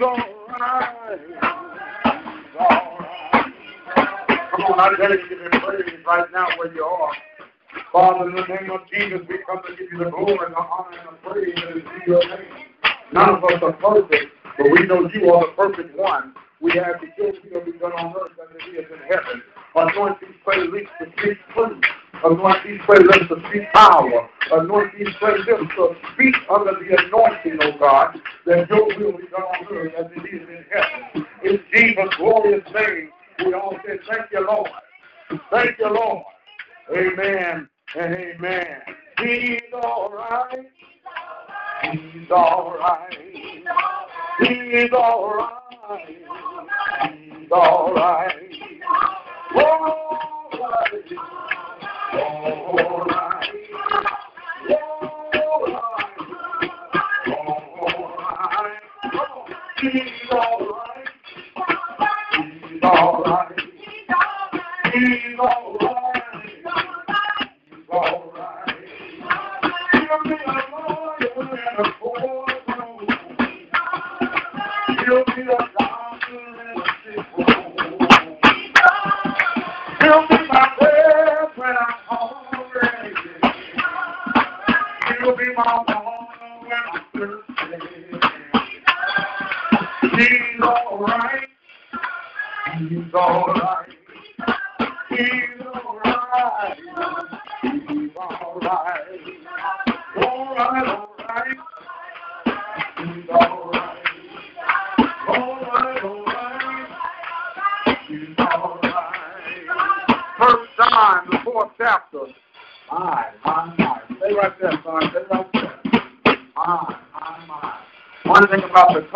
He's all right. He's all right. Come on, I tell you, him praise right now where you are. Father, in the name of Jesus, we come to give you the glory and the honor and the praise that is in your name. None of us are perfect, but we know you are the perfect one. We have the guilt will be done on earth as it is in heaven. Anoint these prayer lips to speak truth. Anoint these lips to speak power. Anoint these lips to speak under the anointing, O God, that your will be done on earth as it is in heaven. In Jesus' glorious name, we all say, Thank you, Lord. Thank you, Lord. Amen and amen. He's all right. He's all right. He's all right. He's all right.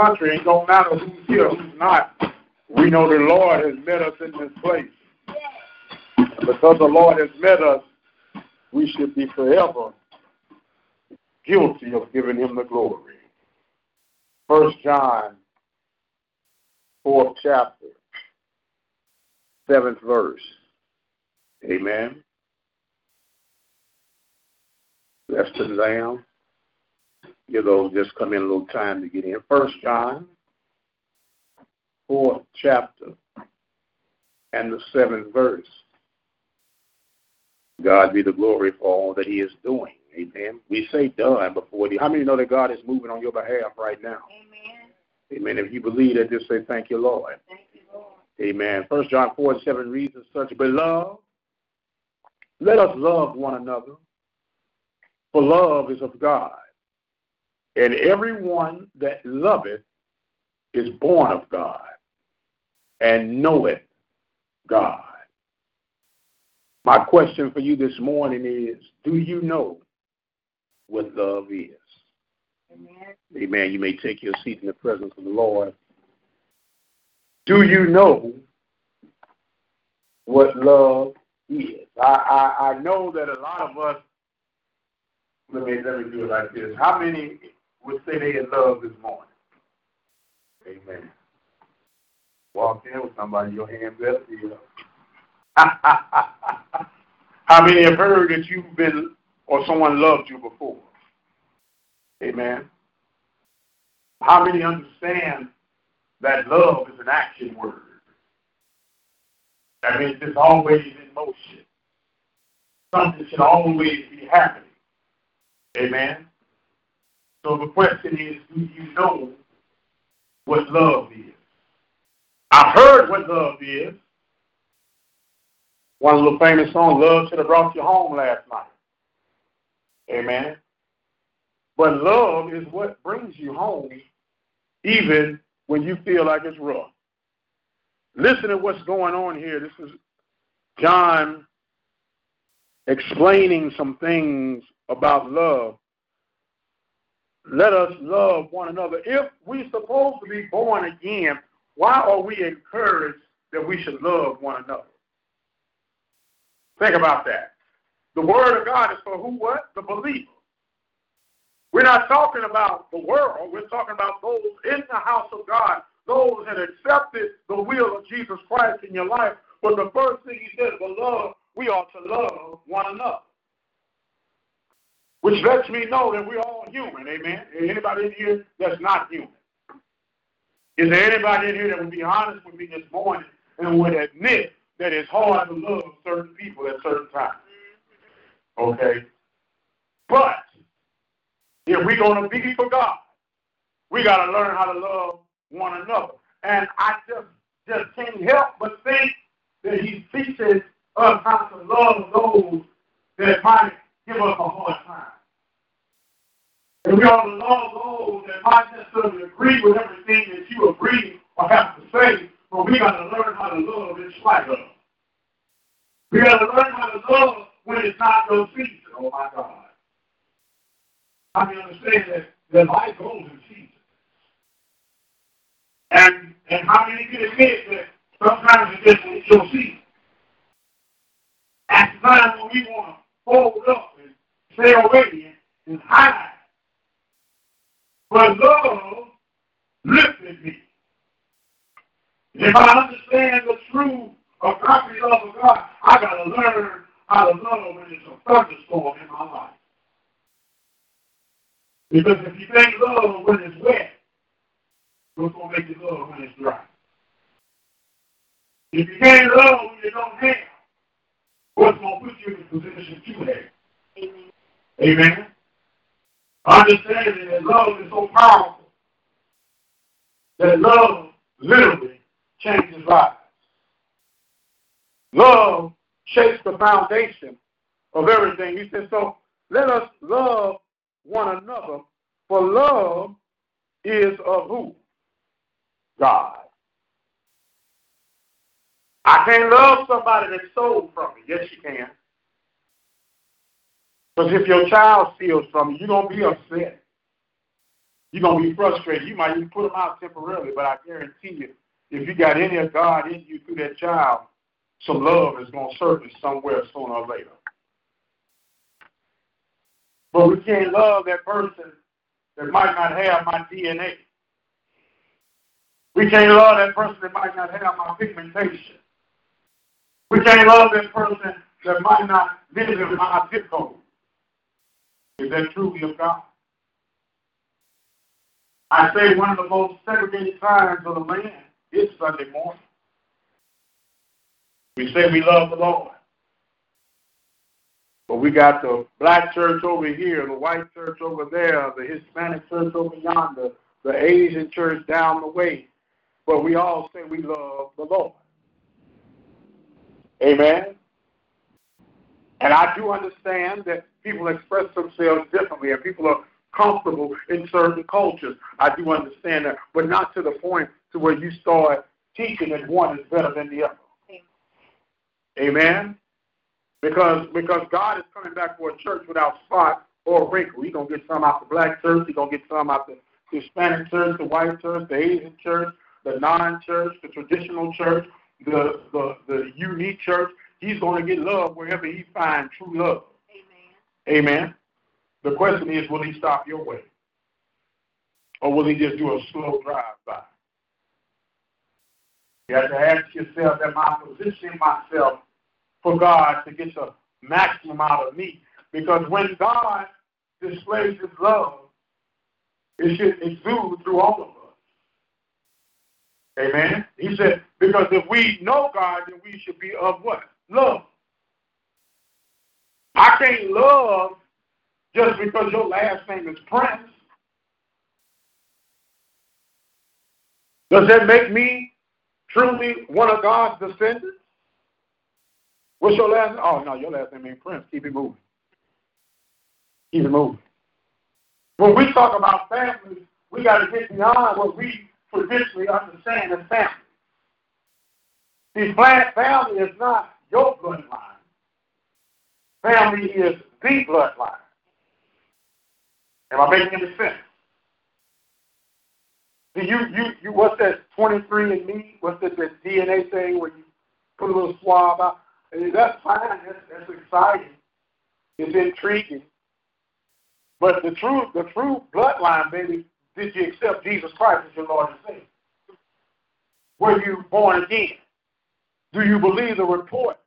Country, it don't matter who's here, who's not. We know the Lord has met us in this place. And because the Lord has met us, we should be forever guilty of giving him the glory. First John, fourth chapter, seventh verse. Amen. Bless the Lamb. Give those just come in a little time to get in. First John, fourth chapter, and the seventh verse. God be the glory for all that He is doing. Amen. We say done before the. How many know that God is moving on your behalf right now? Amen. Amen. If you believe that, just say thank you, Lord. Thank you, Lord. Amen. First John four and seven reads as such, Beloved, let us love one another, for love is of God. And everyone that loveth is born of God and knoweth God. My question for you this morning is Do you know what love is? Amen. Amen. You may take your seat in the presence of the Lord. Do you know what love is? I, I, I know that a lot of us, let me, let me do it like this. How many would say they in love this morning? Amen. Walk in with somebody, your hands up. You know. How many have heard that you've been or someone loved you before? Amen. How many understand that love is an action word? That means it's always in motion. Something should always be happening. Amen. So the question is, do you know what love is? I've heard what love is. One of the famous songs, Love Should Have Brought You Home last night. Amen. But love is what brings you home even when you feel like it's rough. Listen to what's going on here. This is John explaining some things about love. Let us love one another. If we're supposed to be born again, why are we encouraged that we should love one another? Think about that. The word of God is for who what? The believer. We're not talking about the world. We're talking about those in the house of God, those that accepted the will of Jesus Christ in your life. But the first thing he says, beloved, we ought to love one another. Which lets me know that we're all human, amen. Anybody in here that's not human? Is there anybody in here that would be honest with me this morning and would admit that it's hard to love certain people at certain times? Okay? But if we're going to be for God, we got to learn how to love one another. And I just just can't help but think that He's teaching us how to love those that might give us a hard time. And we ought to love those that might necessarily agree with everything that you agree or have to say, but we got to learn how to love in spite of. We got to learn how to love when it's not your season. Oh my God. I can understand that, that life goes in seasons. And and how many can admit that sometimes it just ain't your season? At the time when we want to fold up and stay away and, and hide. But love lifted me. If I understand the true agape love of God, I got to learn how to love when there's a thunderstorm in my life. Because if you think love when it's wet, what's going to make you love when it's dry? If you can't love when you don't have, what's going to put you in the position to have? Amen. Amen. Understanding that love is so powerful that love literally changes lives. Love shapes the foundation of everything. He said, so let us love one another, for love is of who? God. I can't love somebody that stole from me. Yes, you can. Because if your child steals from you, you're going to be upset. You're going to be frustrated. You might even put them out temporarily, but I guarantee you, if you got any of God in you through that child, some love is going to surface somewhere sooner or later. But we can't love that person that might not have my DNA. We can't love that person that might not have my pigmentation. We can't love that person that might not live in my zip code. Is that truly of God? I say one of the most segregated times of the land is Sunday morning. We say we love the Lord. But we got the black church over here, the white church over there, the Hispanic church over yonder, the Asian church down the way. But we all say we love the Lord. Amen. And I do understand that people express themselves differently and people are comfortable in certain cultures. I do understand that, but not to the point to where you start teaching that one is better than the other. Amen. Because because God is coming back for a church without spot or wrinkle. He's gonna get some out the black church, he's gonna get some out the Hispanic church, the white church, the Asian church, the non-church, the traditional church, the the, the unique church. He's gonna get love wherever he finds true love. Amen. Amen. The question is, will he stop your way? Or will he just do a slow drive by? You have to ask yourself, am I positioning myself for God to get the maximum out of me? Because when God displays his love, it should exude through all of us. Amen. He said, because if we know God, then we should be of what? Love. I can't love just because your last name is Prince. Does that make me truly one of God's descendants? What's your last name? Oh, no, your last name ain't Prince. Keep it moving. Keep it moving. When we talk about family, we got to get beyond what we traditionally understand as family. See, family is not your bloodline. Family is the bloodline. Am I making any sense? Do you you you what's that twenty three and me? What's that, that DNA thing where you put a little swab out? That's fine. That's, that's exciting. It's intriguing. But the true the true bloodline, baby, did you accept Jesus Christ as your Lord and Savior? Were you born again? Do you believe the report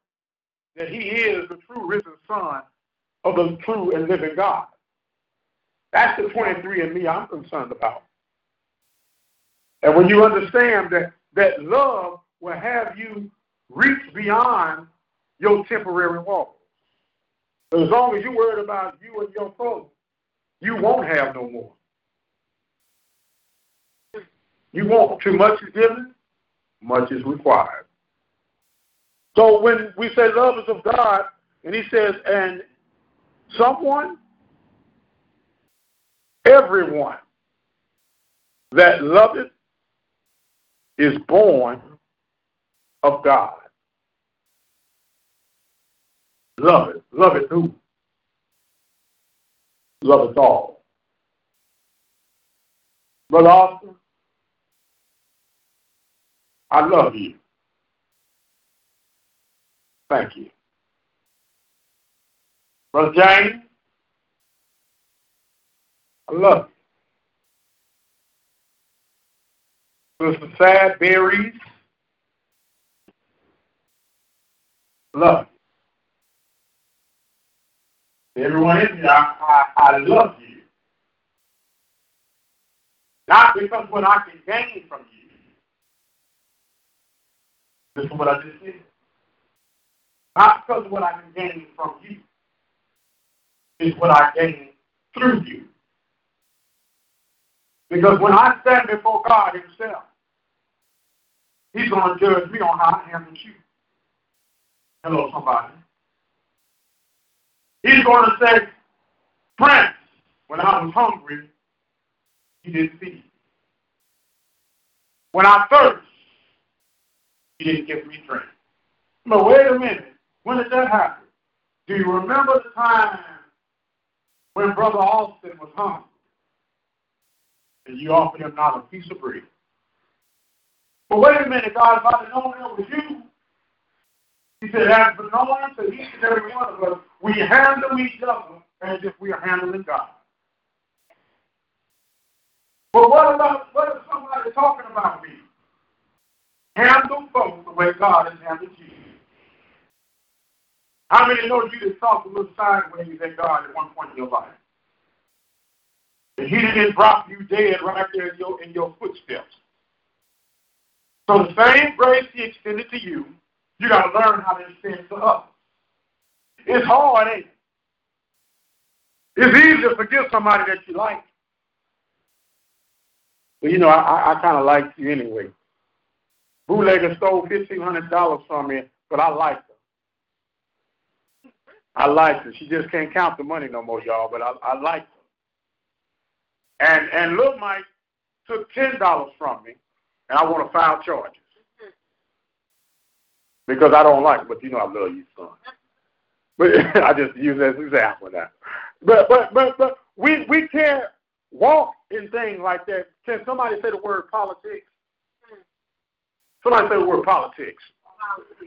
that He is the true risen Son of the true and living God? That's the 23 and me I'm concerned about. And when you understand that that love will have you reach beyond your temporary walls. As long as you're worried about you and your folks, you won't have no more. You want too much is given, much is required. So when we say love is of God, and he says, and someone, everyone that loveth is born of God. Love it. Love it who? Love it all. Brother Austin, I love you. Thank you. Brother James, I love you. Sister Sad Berries, love you. Everyone in here, I, I, I love you. Not because what I can gain from you. This is what I just did. Not because of what I can gain from you. It's what I gain through you. Because when I stand before God Himself, He's going to judge me on how I handled you. Hello, somebody. He's going to say, Prince, when I was hungry, he didn't feed. Me. When I thirst, he didn't give me drink. But wait a minute. When did that happen? Do you remember the time when Brother Austin was hungry and you offered him not a piece of bread? But wait a minute, God, if I'd have known it was you, he said, as for no one, to each and every one of us, we handle each other as if we are handling God. But what about what is somebody talking about me? Handle folks the way God has handled you. How many know you just talked a little sideways at God at one point in your life? And he didn't drop you dead right there in your, in your footsteps. So the same grace he extended to you, you got to learn how to extend to others. It's hard, ain't it? It's easy to forgive somebody that you like. But you know, I, I kind of like you anyway. Bootlegger stole fifteen hundred dollars from me, but I liked. I liked her. She just can't count the money no more, y'all. But I, I liked her. And and Lil Mike took ten dollars from me, and I want to file charges because I don't like. It, but you know, I love you, son. But I just use that as an example now. But but but but we we can't walk in things like that. Can somebody say the word politics? Hmm. Somebody say the word politics.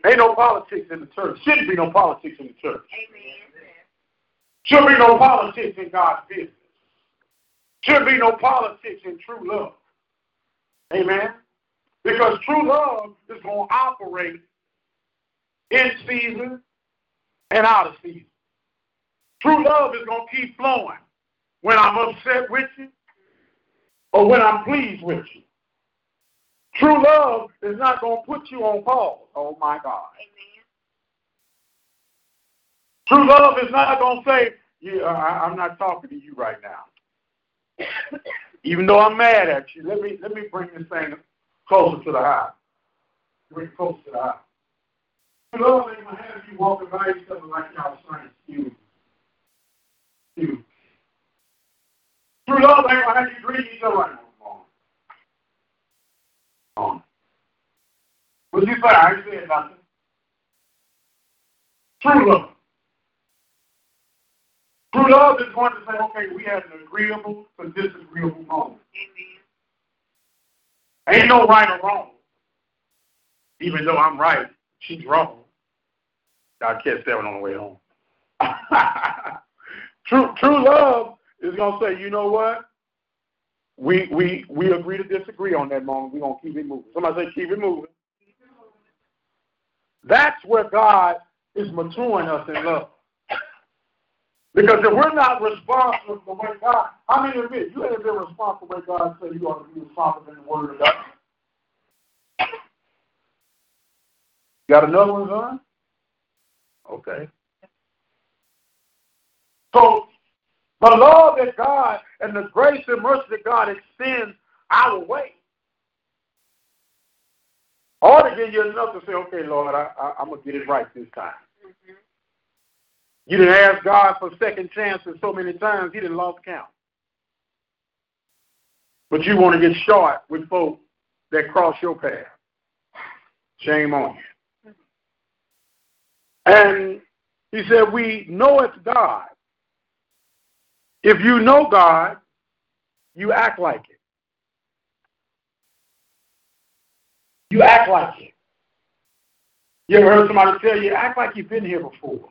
Ain't no politics in the church. Shouldn't be no politics in the church. Amen. Should be no politics in God's business. Should be no politics in true love. Amen. Because true love is going to operate in season and out of season. True love is going to keep flowing when I'm upset with you or when I'm pleased with you. True love is not going to put you on pause. Oh my God. Amen. True love is not going to say, yeah, I, I'm not talking to you right now. Even though I'm mad at you, let me let me bring this thing closer to the house. Bring it closer to the house. True love ain't going to have you walking by other like y'all saying, excuse Excuse True love ain't going to have you greet each other like on. Would you say I said nothing? True love. True love is going to say, okay, we had an agreeable but disagreeable moment. Amen. Ain't no right or wrong. Even though I'm right, she's wrong. I'll catch that one on the way home. true, true love is gonna say, you know what? We we we agree to disagree on that moment. We're gonna keep it moving. Somebody say keep it moving. That's where God is maturing us in love. Because if we're not responsible for what God, many of you, you ain't been responsible for what God said you ought to be responsible in the Word of God? Got another one, son? Okay. So, the love that God and the grace and mercy that God extends our way ought to give you enough to say, okay, Lord, I, I, I'm going to get it right this time. You didn't ask God for second chances so many times, He didn't lost count. But you want to get short with folks that cross your path. Shame on you. And he said, We know it's God. If you know God, you act like it. You act like it. You ever heard somebody tell you, act like you've been here before?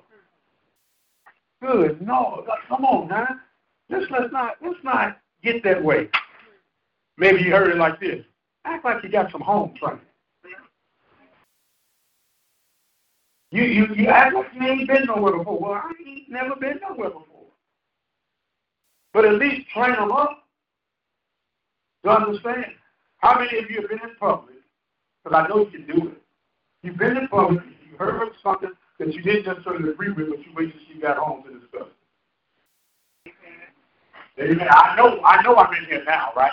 Good. No, come on, man. Let's let's not let's not get that way. Maybe you heard it like this. Act like you got some home training. You you you act like you ain't been nowhere before. Well, I ain't never been nowhere before. But at least train them up to understand. How many of you have been in public? Because I know you can do it. You've been in public, you heard something, that you didn't necessarily agree with, but you waited till you got home to discuss. Amen. I know, I know I'm in here now, right?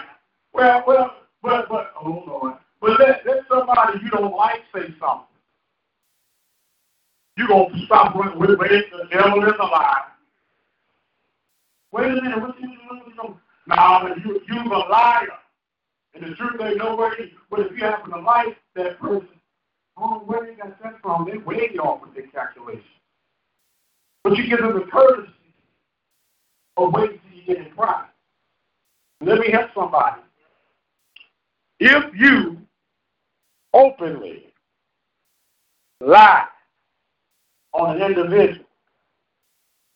Well, well, but, but, oh Lord. But let, let somebody you don't like say something. You're to stop with, with, with the devil is alive. Wait a minute, what you doing? No, you, you're a liar. And the truth ain't nowhere. But if you happen to like that person, Oh, where they got that from? They way off with their calculation. But you give them the courtesy of waiting till you get in pride. Let me help somebody. If you openly lie on an individual,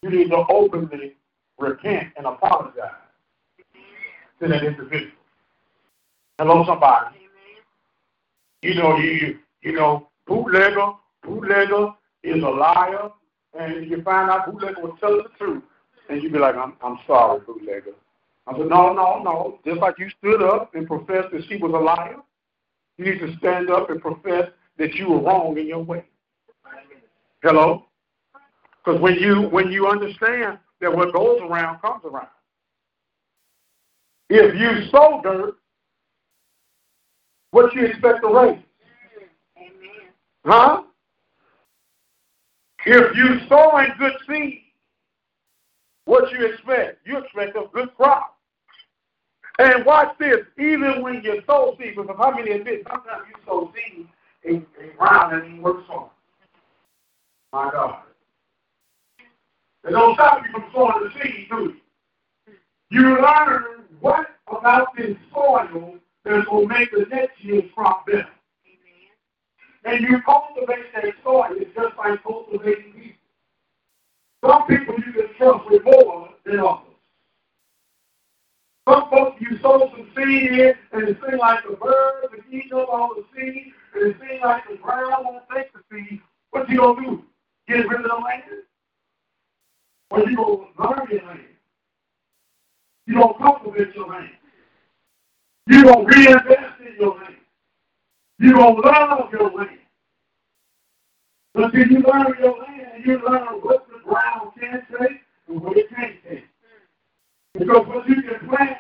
you need to openly repent and apologize to that individual. Hello, somebody. You know, you you know, bootlegger, bootlegger is a liar, and you find out bootlegger was telling the truth, and you be like, I'm, I'm sorry, bootlegger. I said, no, no, no. Just like you stood up and professed that she was a liar, you need to stand up and profess that you were wrong in your way. Hello? Because when you when you understand that what goes around comes around. If you sow dirt, what you expect to raise? Amen. Huh? If you sow in good seed, what you expect? You expect a good crop. And watch this, even when you sow seed, because how many admit sometimes you sow seed and, in ground and it works on? My God. It don't stop you from sowing the seed, do you? You learn what about this soil that will make the next year's crop better. And you cultivate that soil, it's just like cultivating people. Some people you can trust with more than others. Some folks you sow some seed in, and it seems like the birds are eating up all the seed, and it seems like the ground won't take the seed. What you gonna do? Get rid of the land? Or you don't learn your land? You don't cultivate your land? You don't reinvest in your land? You don't love your land. But then you learn your land, you learn what the ground can take and what it can't take. Because what you can plant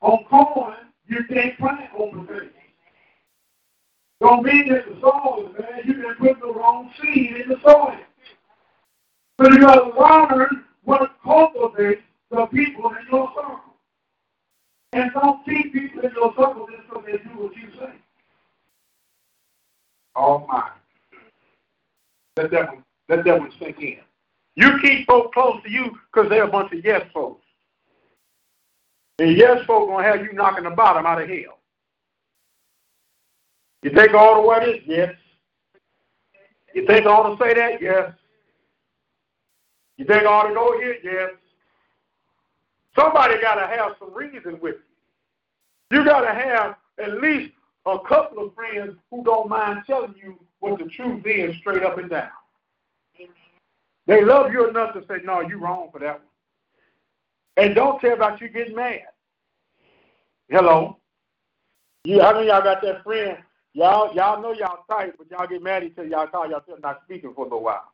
on corn, you can't plant on the potatoes. Don't mean that the soil is bad, you can put the wrong seed in the soil. But you gotta learn what cultivates the people in your circle. And don't keep people in your circle just so they do what you say. Oh my. Let that one, let that one sink in. You keep folks close to you because they're a bunch of yes folks. And yes folks gonna have you knocking the bottom out of hell. You think all ought to wear this? Yes. You think ought to say that? Yes. You think I ought to go here? Yes. Somebody got to have some reason with you. You got to have at least a couple of friends who don't mind telling you what the truth is straight up and down. Amen. They love you enough to say, no, you're wrong for that one. And don't tell about you getting mad. Hello? You, I know y'all got that friend. Y'all, y'all know y'all tight, but y'all get mad until y'all call y'all not speaking for a little while.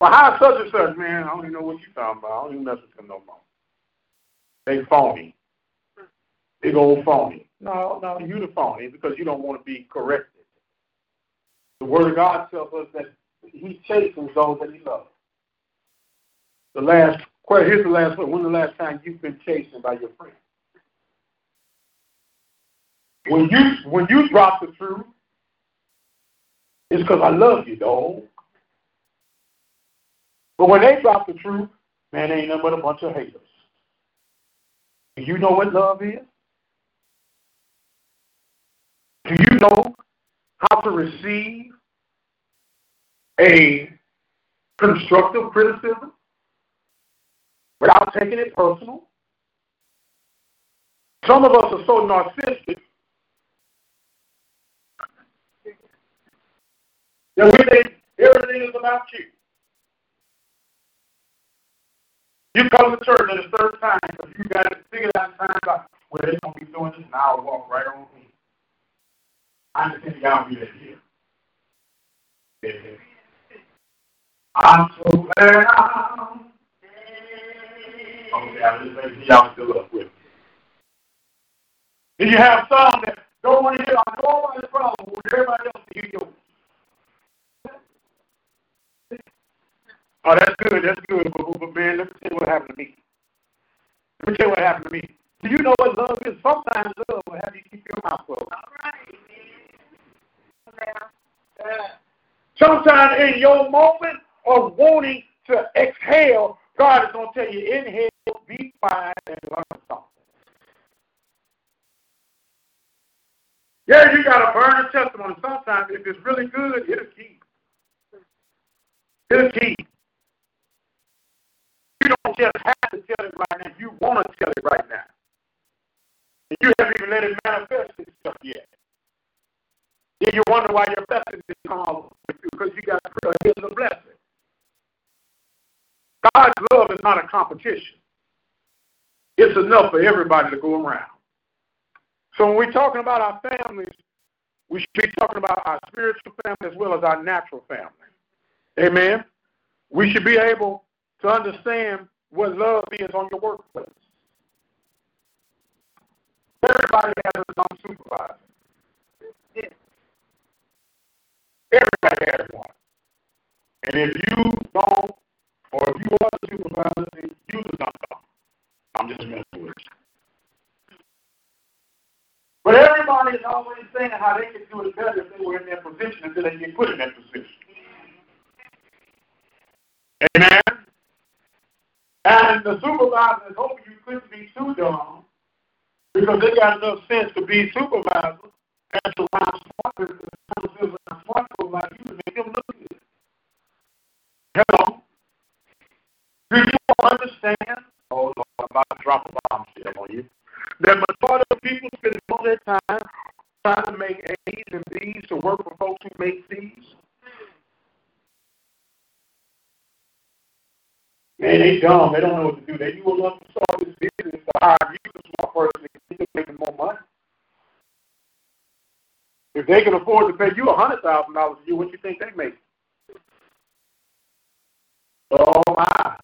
Well, how such and such, man? I don't even know what you're talking about. I don't even mess with them no more. They phony. Big old phony. No, no, you the phony because you don't want to be corrected. The Word of God tells us that He chastens those that He loves. The last, here's the last one. When's the last time you've been chastened by your friend? When you when you drop the truth, it's because I love you, dog. But when they drop the truth, man, they ain't nothing but a bunch of haters. Do You know what love is? Do you know how to receive a constructive criticism without taking it personal? Some of us are so narcissistic that we think everything is about you. You come to church at a certain time because you got to figure out time out where they're going to be doing this, and I'll walk right on me. I understand y'all be here. I'm so glad I'm Okay, I'm just making y'all still up with me. Then you have some that don't want to hear nobody's problem with everybody else to hear yours. Oh, that's good. That's good. But, but man, let me tell you what happened to me. Let me tell you what happened to me. Do you know what love is? Sometimes love will have you keep your mouth closed. All right. Sometimes in your moment of wanting to exhale, God is going to tell you, inhale, be quiet, and learn something. Yeah, you got to burn a testimony. Sometimes, if it's really good, it'll keep. It'll keep. You don't just have to tell it right now. You want to tell it right now. And you haven't even let it manifest itself yet. Then you wonder why your blessing didn't come out because you got here's a blessing. God's love is not a competition. It's enough for everybody to go around. So when we're talking about our families, we should be talking about our spiritual family as well as our natural family. Amen. We should be able to understand what love is on your workplace. Everybody has a supervisor. Everybody has one. And if you don't, or if you are the supervisor, you do not know. I'm just messing with you. But everybody is always saying how they could do it better if they were in their position until they get put in that position. Amen? And the supervisor is hoping you couldn't be too dumb because they got enough sense to be supervisor and to run smart smart like you to make them look good. Hello? Understand? Oh Lord, I'm about to drop a bombshell on you. That majority of people spend all their time trying to make A's and B's to work for folks who make C's. Man, they dumb. They don't know what to do. They do enough to start this business to hire you, a small person, to keep making more money. If they can afford to pay you a hundred thousand dollars a year, what you think they make? Oh my!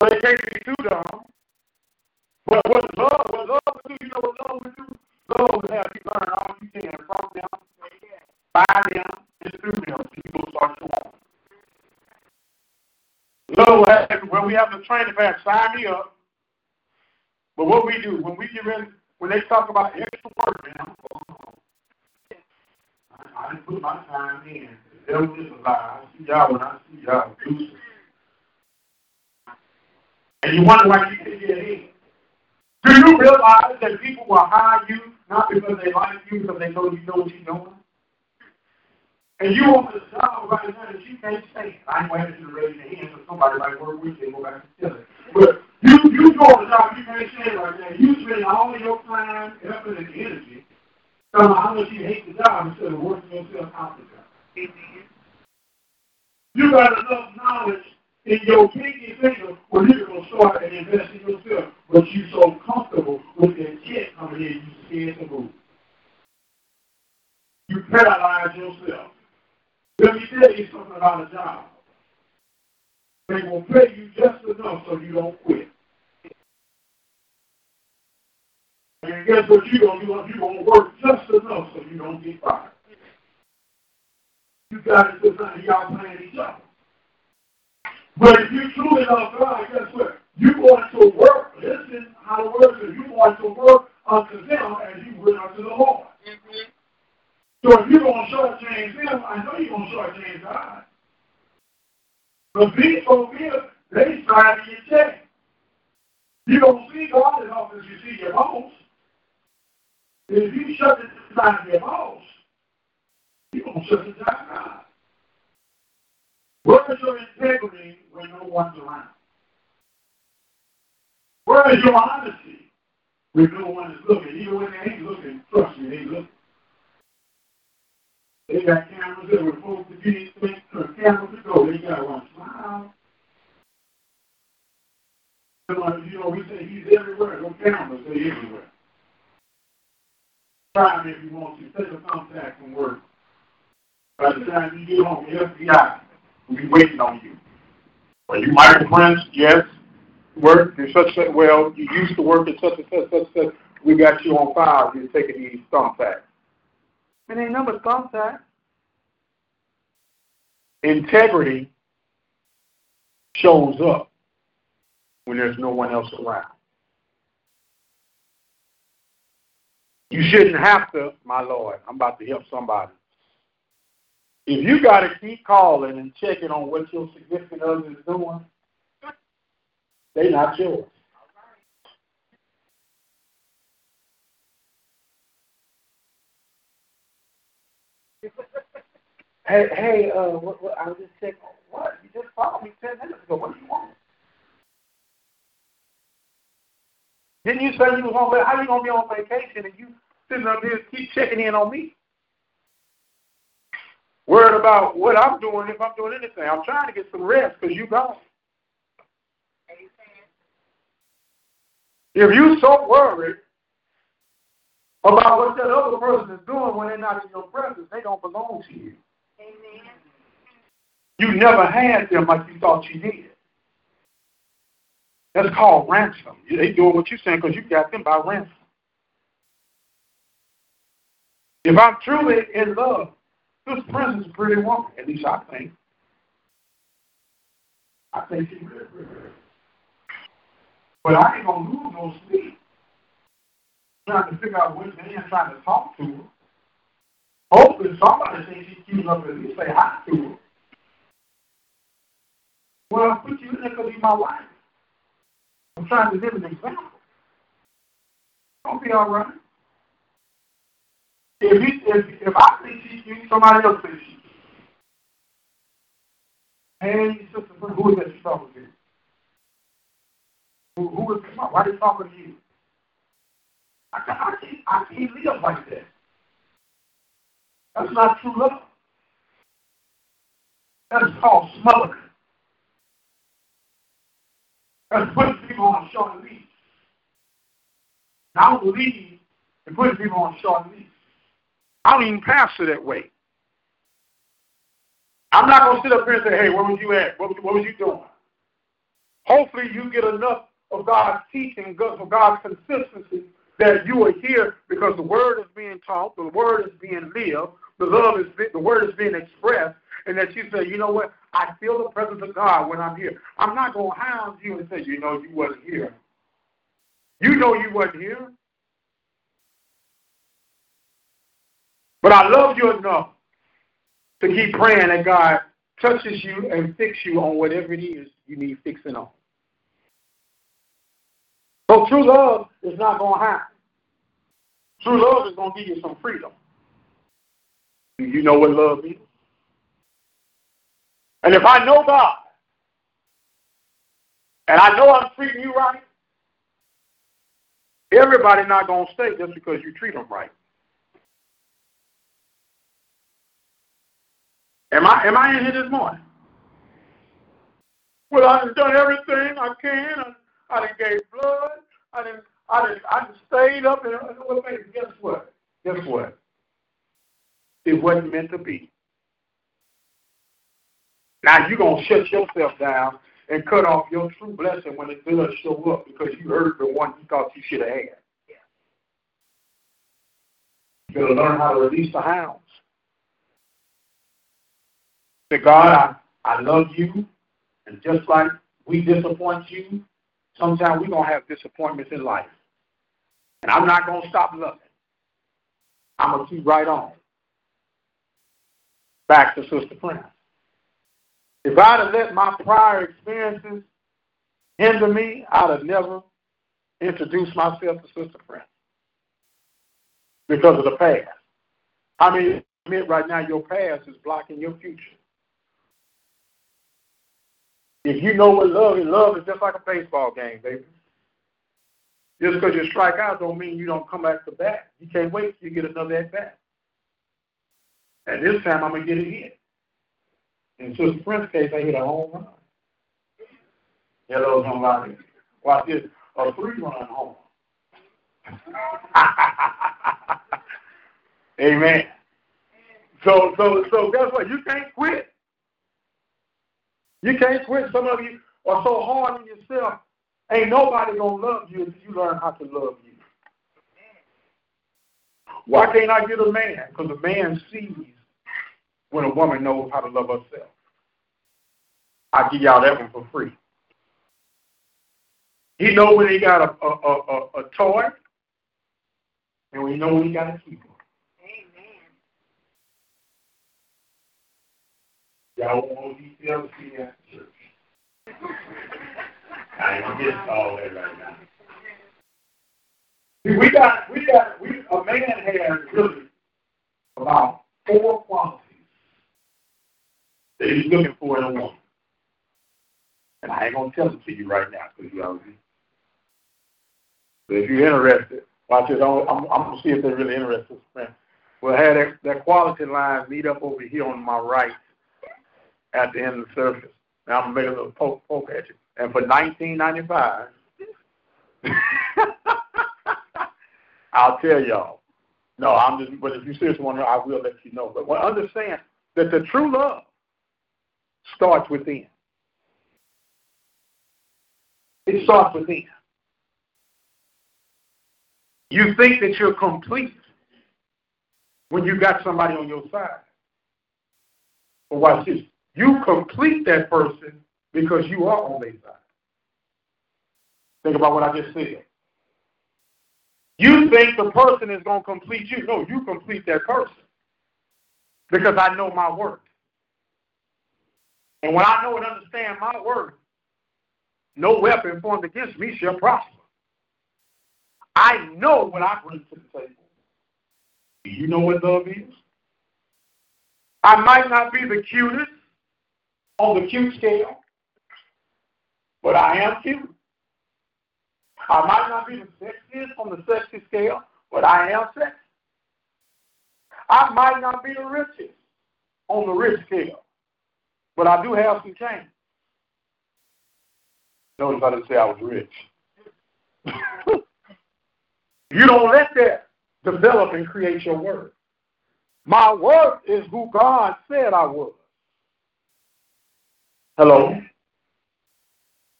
So they can't be too dumb. But what love, what love would do, you know what love would do? Love would have you learn all you can from them, by them, and through them, you will start to walk. Love will have, when we have the training back, sign me up. But what we do, when we get ready, when they talk about extra work, man, I didn't put my time in. The devil is a lie. I see y'all when I see y'all And you wonder why you can't get in. Do you realize that people will hire you not because they like you, because they know you know what you're doing? And you on the job right now that you can't say, I ain't waiting to raise your hand so somebody work with you and go back to stealing. But you you go on the job you can't say right now. You spend all of your time, effort, and energy telling how much you hate the job instead of working yourself out the job. You got enough knowledge in your pinky finger where you're going to start and invest in yourself, but you're so comfortable with that check coming in, you scared to move. You paralyze yourself. Let me tell you something about a job. They will pay you just enough so you don't quit. And guess what you're going to do? You're going to work just enough so you don't get fired. You got to decide y'all playing each other. But if you truly love God, guess what? You're going to work. Listen how the word says. You're going to work unto them as you will unto the Lord. Mm-hmm. So if you're going to shortchange them, I know you're going to shortchange God. But these folks here, they to get checked. You don't see God as often as you see your boss. If you shut it down your boss, you're going to shut it down God. Where is your integrity when no one's around? Where is your honesty when no one is looking? Even when they ain't looking, trust me, they ain't looking. They got cameras that were supposed to be for uh, cameras to go. They got one smile. You know, we say he's everywhere. No cameras, they everywhere. Try him if you want to. Take a contact from work. By the time you get home, the FBI will be waiting on you. Are you Michael Prince? Yes. Work, you're such a, well, you used to work at such and such, such, such. We got you on file. You're taking these thumbtacks. It ain't number thumbtack. Integrity shows up when there's no one else around. You shouldn't have to, my Lord. I'm about to help somebody. If you got to keep calling and checking on what your significant other is doing, they're not yours. hey, hey, uh, what, what, I was just checking. What? You just called me 10 minutes ago. What do you want? Didn't you say you was on, how you going to be on vacation and you sitting up here keep checking in on me? Worried about what I'm doing if I'm doing anything. I'm trying to get some rest because you gone. If you so worried about what that other person is doing when they're not in your presence, they don't belong to you. Amen. You never had them like you thought you did. That's called ransom. They doing what you're saying because you got them by ransom. If I'm truly in love, this presence is pretty woman, at least I think. I think she's. But I ain't gonna lose no sleep trying to figure out which man trying to talk to her. Hopefully somebody thinks she's cute enough to say hi to her. Well, I put you in there because you're my wife. I'm trying to live an example. Don't be all right. If, he, if, if I think she's cute, somebody else thinks she's cute. Hey, sister, who is that she's talking to? Who, who is, why are they talking to you? I, I, can't, I can't live like that. That's not true love. That's called smothering. That's putting people on short leash. Now, believe in putting people on short leash. I don't even pastor that way. I'm not going to sit up here and say, hey, where was you at? What, what was you doing? Hopefully you get enough of God's teaching, of God's consistency that you are here because the word is being taught, the word is being lived, the love is the word is being expressed, and that you say, you know what, I feel the presence of God when I'm here. I'm not going to hound you and say, you know, you wasn't here. You know you wasn't here. But I love you enough to keep praying that God touches you and fix you on whatever it is you need fixing on. So true love is not going to happen. True love is going to give you some freedom. Do you know what love is? And if I know God, and I know I'm treating you right, everybody not going to stay just because you treat them right. Am I am I in here this morning? Well, I've done everything I can. I, I done gave blood. I didn't. I didn't. I just stayed up and guess what? Guess what? It wasn't meant to be. Now you're gonna shut yourself down and cut off your true blessing when it does show up because you heard the one you thought you should have had. You gotta learn how to release the hounds. Say, God, I, I love you, and just like we disappoint you, sometimes we're gonna have disappointments in life. And I'm not gonna stop loving. I'm gonna keep right on. Back to Sister Prince. If I'd have let my prior experiences hinder me, I'd have never introduced myself to Sister Prince because of the past. I mean, admit right now your past is blocking your future. If you know what love is, love is just like a baseball game, baby. Just because you strike out don't mean you don't come back to bat. You can't wait till you get another at bat. And this time I'm gonna get it hit. In Sister Prince's case, I hit a home run. Hello, somebody. Watch this. A three-run home. Amen. So, so, so, guess what? You can't quit. You can't quit. Some of you are so hard on yourself. Ain't nobody gonna love you until you learn how to love you. Why can't I get a man? Because a man sees when a woman knows how to love herself. I give y'all that one for free. He know when he got a, a, a, a, toy, and we know when he got a keyboard. Y'all want to details see at the church. I ain't gonna all that right now. We got, we got, we, a man has really about four qualities that he's looking for in a woman. And I ain't to tell them to you right now because you already. But if you're interested, watch it. I'm, I'm, to see if they're really interested. We'll have that, that quality line meet up over here on my right at the end of the service. Now I'm to make a little poke, poke at you. And for 1995, I'll tell y'all. No, I'm just, but if you seriously want to know, I will let you know. But understand that the true love starts within. It starts within. You think that you're complete when you got somebody on your side. But watch this. You complete that person because you are on their side. Think about what I just said. You think the person is going to complete you. No, you complete that person because I know my worth. And when I know and understand my worth, no weapon formed against me shall prosper. I know what I bring to the table. Do you know what love is? I might not be the cutest on the cute scale, but I am cute. I might not be the sexiest on the sexy scale, but I am sexy. I might not be the richest on the rich scale, but I do have some change. Notice I didn't say I was rich. you don't let that develop and create your worth. My worth is who God said I was. Hello?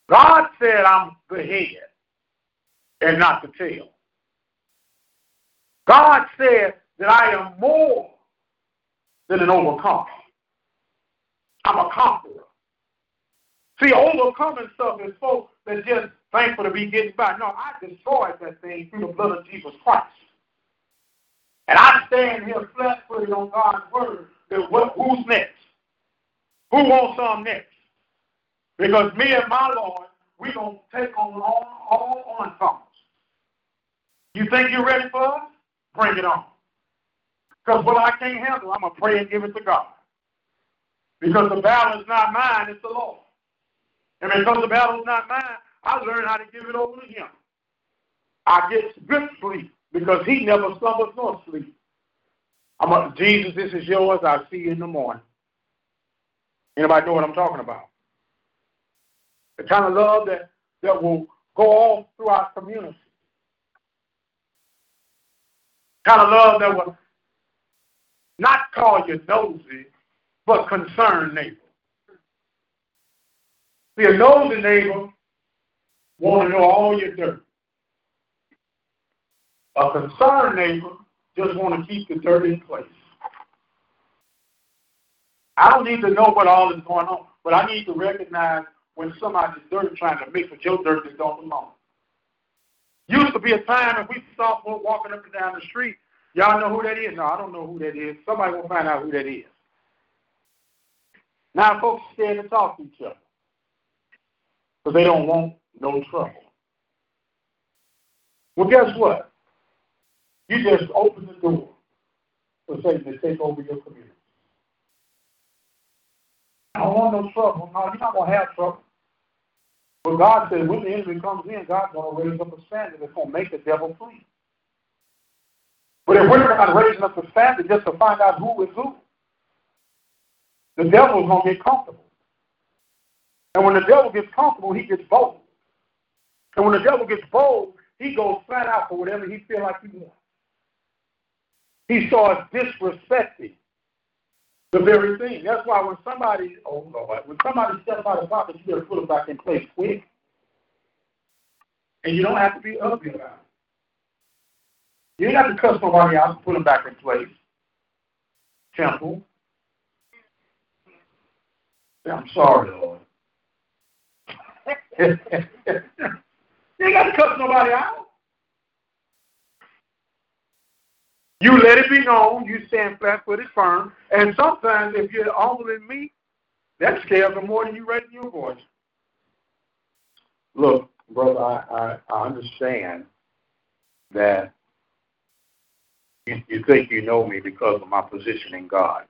God said I'm the head and not the tail. God said that I am more than an overcomer. I'm a conqueror. See, overcoming stuff is folks that just thankful to be getting by. No, I destroyed that thing through the blood of Jesus Christ. And I stand here flat footed on God's word that what, who's next? Who wants some next? Because me and my Lord we're going to take on all, all on comers. You think you're ready for us? Bring it on. Because what I can't handle, I'm going to pray and give it to God. Because the battle is not mine, it's the Lord. And because the battle is not mine, I learn how to give it over to Him. I get good sleep because He never slumbers nor sleep. I'm a, Jesus, this is yours. I'll see you in the morning. Anybody know what I'm talking about? The kind of love that, that will go all through our community. the Kind of love that will not call you nosy, but concern neighbor. See, a nosy neighbor want to know all your dirt. A concerned neighbor just want to keep the dirt in place. I don't need to know what all is going on, but I need to recognize when somebody's dirt trying to mix with your dirt that don't belong. Used to be a time if we saw folks walking up and down the street, y'all know who that is? No, I don't know who that is. Somebody will find out who that is. Now folks scared to talk to each other because they don't want no trouble. Well, guess what? You just open the door for Satan to take over your community. I don't want no trouble. No, you're not going to have trouble. But God said when the enemy comes in, God's going to raise up a standard that's going to make the devil flee. But if we're not raising up a standard just to find out who is who, the devil's going to get comfortable. And when the devil gets comfortable, he gets bold. And when the devil gets bold, he goes flat out for whatever he feels like he wants. He starts disrespecting the very thing. That's why when somebody, oh Lord, when somebody steps out of pocket, you better put them back in place quick. And you don't have to be ugly about it. You don't have to cuss nobody out put them back in place. Temple. I'm sorry, Lord. you ain't got to cuss nobody out. You let it be known, you stand flat footed firm. And sometimes if you're humble in me, that scares them more than you raising your voice. Look, brother, I, I, I understand that you, you think you know me because of my position in God.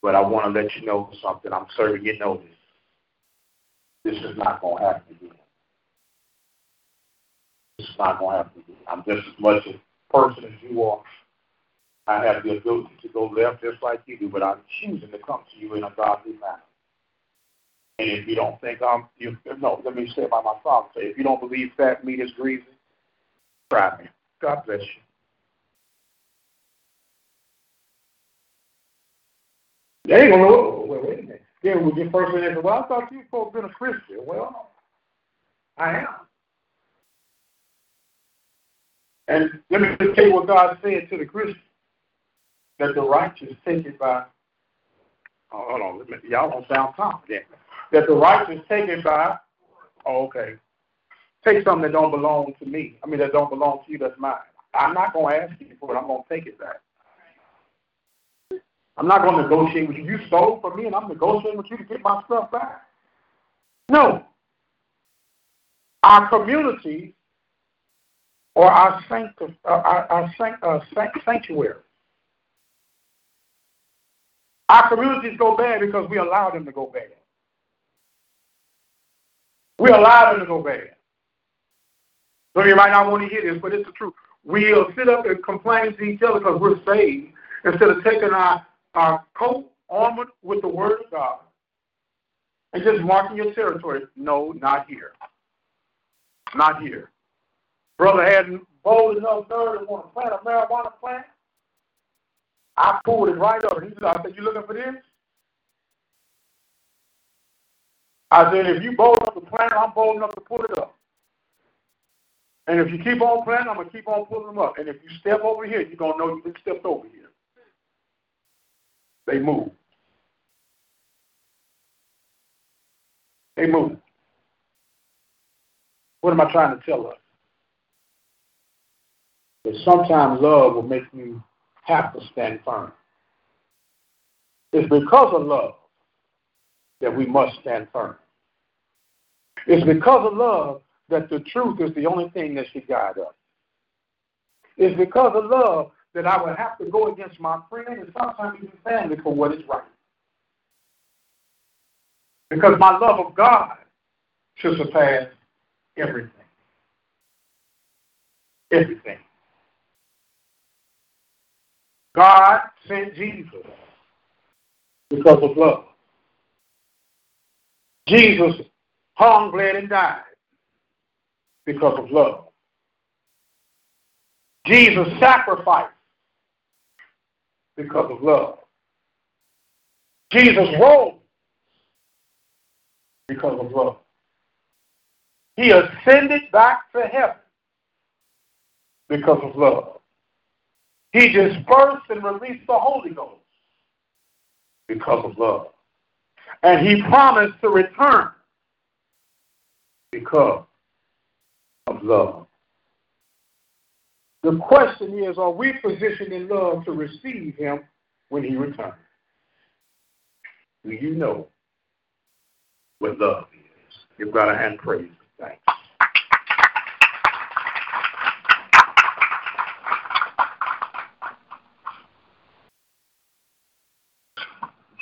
But I want to let you know something. I'm certain you know this. This is not going to happen again. This is not going to happen again. I'm just as much a person as you are. I have the ability to go left just like you do, but I'm choosing to come to you in a godly manner. And if you don't think I'm, you, no, let me say by my father, say, if you don't believe fat meat is greasy, try me. God bless you. They ain't gonna know. Oh, wait, wait a minute. Then we get first say, well, I thought you folks been a Christian. Well, I am. And let me just tell you what God said to the Christian that the righteous take it by, oh, hold on, y'all don't sound confident. That the righteous take it by, oh, okay, take something that don't belong to me. I mean, that don't belong to you, that's mine. I'm not going to ask you for it. I'm going to take it back. I'm not going to negotiate with you. You stole from me, and I'm negotiating with you to get my stuff back. No. Our community or our, sanctu- our, our sanct- uh, sanctuary our communities go bad because we allow them to go bad. We allow them to go bad. Some of you might not want to hear this, but it's the truth. We'll sit up and complain to each other because we're saved instead of taking our, our coat armored with the word of God and just marking your territory. No, not here. Not here. Brother hadn't bold enough nerve to want to plant a marijuana plant. I pulled it right up. He said, I said, you looking for this? I said, if you bold enough to plant it, I'm bold enough to pull it up. And if you keep on planting, I'm going to keep on pulling them up. And if you step over here, you're going to know you've been stepped over here. They move. They move. What am I trying to tell us? That sometimes love will make you have to stand firm. It's because of love that we must stand firm. It's because of love that the truth is the only thing that should guide us. It's because of love that I would have to go against my friend and sometimes even family for what is right. Because my love of God should surpass everything. Everything. God sent Jesus because of love. Jesus hung, bled, and died because of love. Jesus sacrificed because of love. Jesus rose because of love. He ascended back to heaven because of love. He dispersed and released the Holy Ghost because of love. And he promised to return because of love. The question is, are we positioned in love to receive him when he returns? Do you know what love is? You've got to hand praise. Thanks. Love lifted me.